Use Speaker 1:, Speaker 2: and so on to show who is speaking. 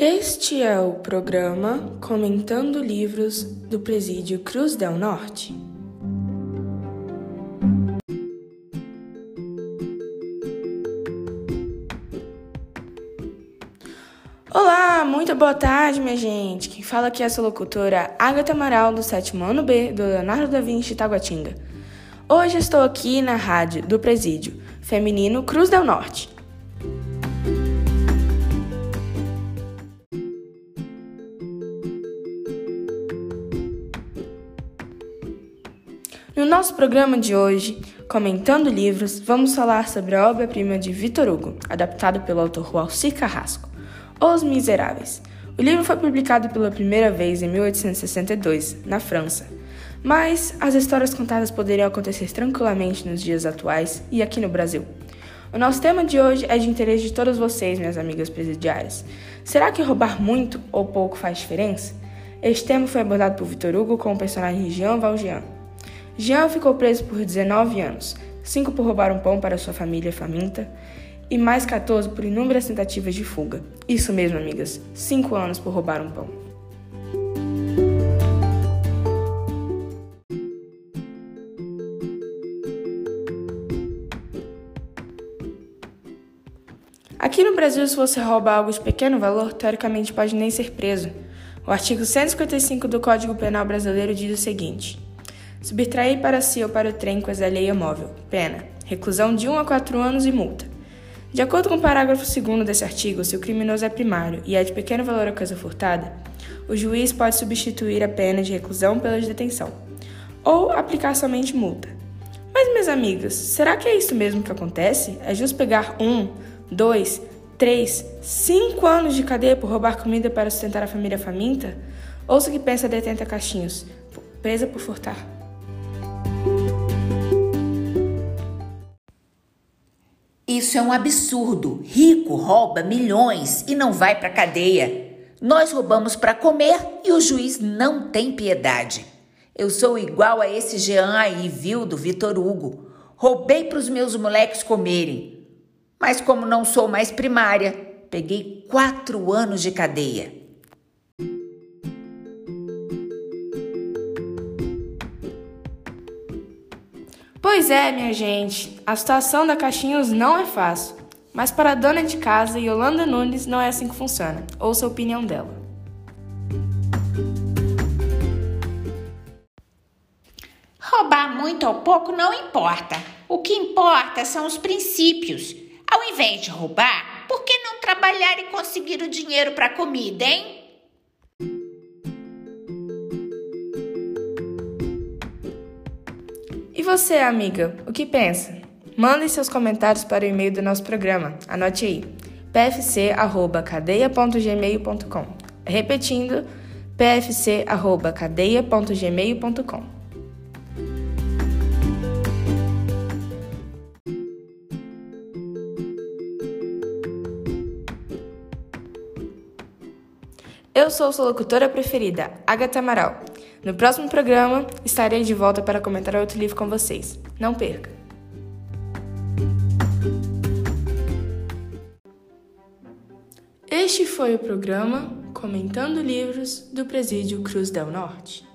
Speaker 1: Este é o programa Comentando Livros do Presídio Cruz del Norte. Olá, muito boa tarde, minha gente. Quem fala aqui é a sua locutora Agatha Amaral, do sétimo ano B, do Leonardo da Vinci Taguatinga. Hoje estou aqui na rádio do Presídio Feminino Cruz del Norte. No nosso programa de hoje, comentando livros, vamos falar sobre a obra-prima de Vitor Hugo, adaptado pelo autor Walcir Carrasco, Os Miseráveis. O livro foi publicado pela primeira vez em 1862, na França, mas as histórias contadas poderiam acontecer tranquilamente nos dias atuais e aqui no Brasil. O nosso tema de hoje é de interesse de todas vocês, minhas amigas presidiárias. Será que roubar muito ou pouco faz diferença? Este tema foi abordado por Vitor Hugo com o personagem Jean Valjean. Jean ficou preso por 19 anos, 5 por roubar um pão para sua família faminta e mais 14 por inúmeras tentativas de fuga. Isso mesmo, amigas, 5 anos por roubar um pão. Aqui no Brasil, se você rouba algo de pequeno valor, teoricamente pode nem ser preso. O artigo 155 do Código Penal Brasileiro diz o seguinte: Subtrair para si ou para o trem coisa alheia móvel. Pena. Reclusão de 1 a 4 anos e multa. De acordo com o parágrafo 2 desse artigo, se o criminoso é primário e é de pequeno valor a coisa furtada, o juiz pode substituir a pena de reclusão pela de detenção, ou aplicar somente multa. Mas, meus amigos, será que é isso mesmo que acontece? É justo pegar um, dois, três, cinco anos de cadeia por roubar comida para sustentar a família faminta? Ouça o que pensa a detenta Caixinhos, presa por furtar.
Speaker 2: Isso é um absurdo. Rico rouba milhões e não vai para cadeia. Nós roubamos para comer e o juiz não tem piedade. Eu sou igual a esse Jean aí, viu, do Vitor Hugo. Roubei para os meus moleques comerem. Mas como não sou mais primária, peguei quatro anos de cadeia.
Speaker 1: Pois é, minha gente, a situação da Caixinhos não é fácil. Mas para a dona de casa Yolanda Nunes não é assim que funciona. Ouça a opinião dela.
Speaker 3: Roubar muito ou pouco não importa. O que importa são os princípios. Ao invés de roubar, por que não trabalhar e conseguir o dinheiro para comida, hein?
Speaker 1: Você, amiga, o que pensa? Mande seus comentários para o e-mail do nosso programa. Anote aí: pfc@cadeia.gmail.com. Repetindo: pfc@cadeia.gmail.com. Eu sou sua locutora preferida, Agatha Amaral. No próximo programa, estarei de volta para comentar outro livro com vocês. Não perca! Este foi o programa Comentando Livros do Presídio Cruz del Norte.